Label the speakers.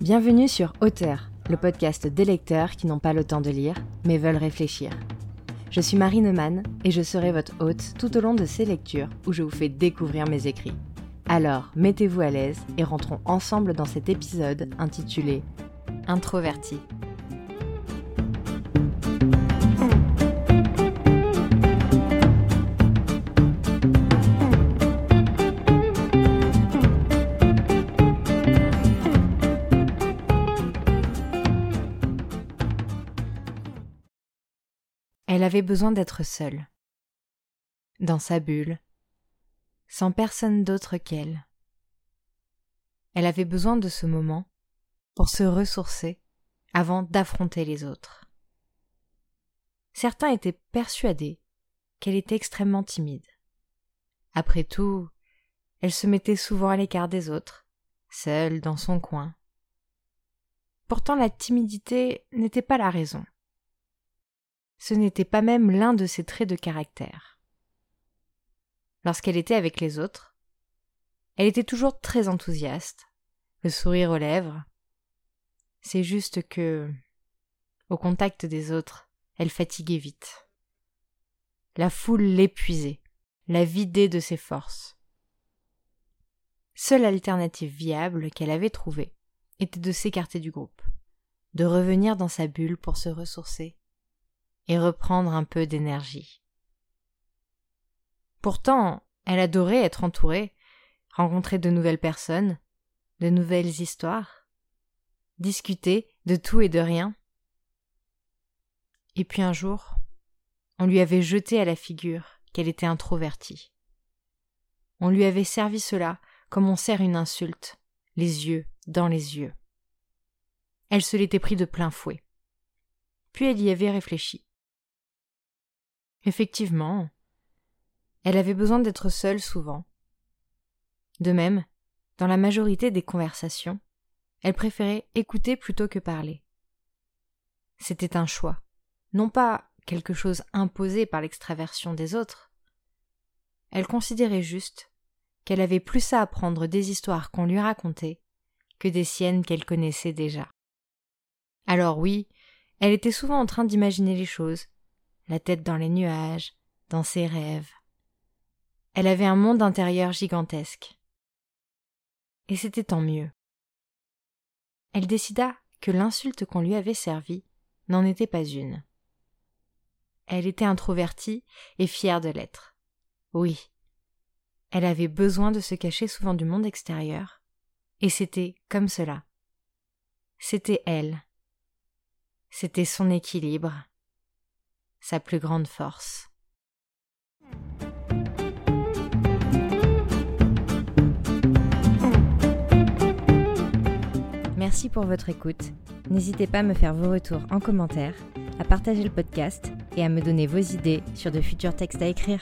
Speaker 1: Bienvenue sur Auteur, le podcast des lecteurs qui n'ont pas le temps de lire, mais veulent réfléchir. Je suis Marie Neumann et je serai votre hôte tout au long de ces lectures où je vous fais découvrir mes écrits. Alors, mettez-vous à l'aise et rentrons ensemble dans cet épisode intitulé Introverti. Elle avait besoin d'être seule, dans sa bulle, sans personne d'autre qu'elle. Elle avait besoin de ce moment pour se ressourcer avant d'affronter les autres. Certains étaient persuadés qu'elle était extrêmement timide. Après tout, elle se mettait souvent à l'écart des autres, seule dans son coin. Pourtant la timidité n'était pas la raison. Ce n'était pas même l'un de ses traits de caractère. Lorsqu'elle était avec les autres, elle était toujours très enthousiaste, le sourire aux lèvres. C'est juste que, au contact des autres, elle fatiguait vite. La foule l'épuisait, la vidait de ses forces. Seule alternative viable qu'elle avait trouvée était de s'écarter du groupe, de revenir dans sa bulle pour se ressourcer et reprendre un peu d'énergie. Pourtant, elle adorait être entourée, rencontrer de nouvelles personnes, de nouvelles histoires, discuter de tout et de rien. Et puis un jour, on lui avait jeté à la figure qu'elle était introvertie. On lui avait servi cela comme on sert une insulte, les yeux dans les yeux. Elle se l'était pris de plein fouet. Puis elle y avait réfléchi. Effectivement, elle avait besoin d'être seule souvent. De même, dans la majorité des conversations, elle préférait écouter plutôt que parler. C'était un choix, non pas quelque chose imposé par l'extraversion des autres. Elle considérait juste qu'elle avait plus à apprendre des histoires qu'on lui racontait que des siennes qu'elle connaissait déjà. Alors oui, elle était souvent en train d'imaginer les choses, la tête dans les nuages, dans ses rêves. Elle avait un monde intérieur gigantesque. Et c'était tant mieux. Elle décida que l'insulte qu'on lui avait servie n'en était pas une. Elle était introvertie et fière de l'être. Oui. Elle avait besoin de se cacher souvent du monde extérieur, et c'était comme cela. C'était elle. C'était son équilibre sa plus grande force. Merci pour votre écoute. N'hésitez pas à me faire vos retours en commentaire, à partager le podcast et à me donner vos idées sur de futurs textes à écrire.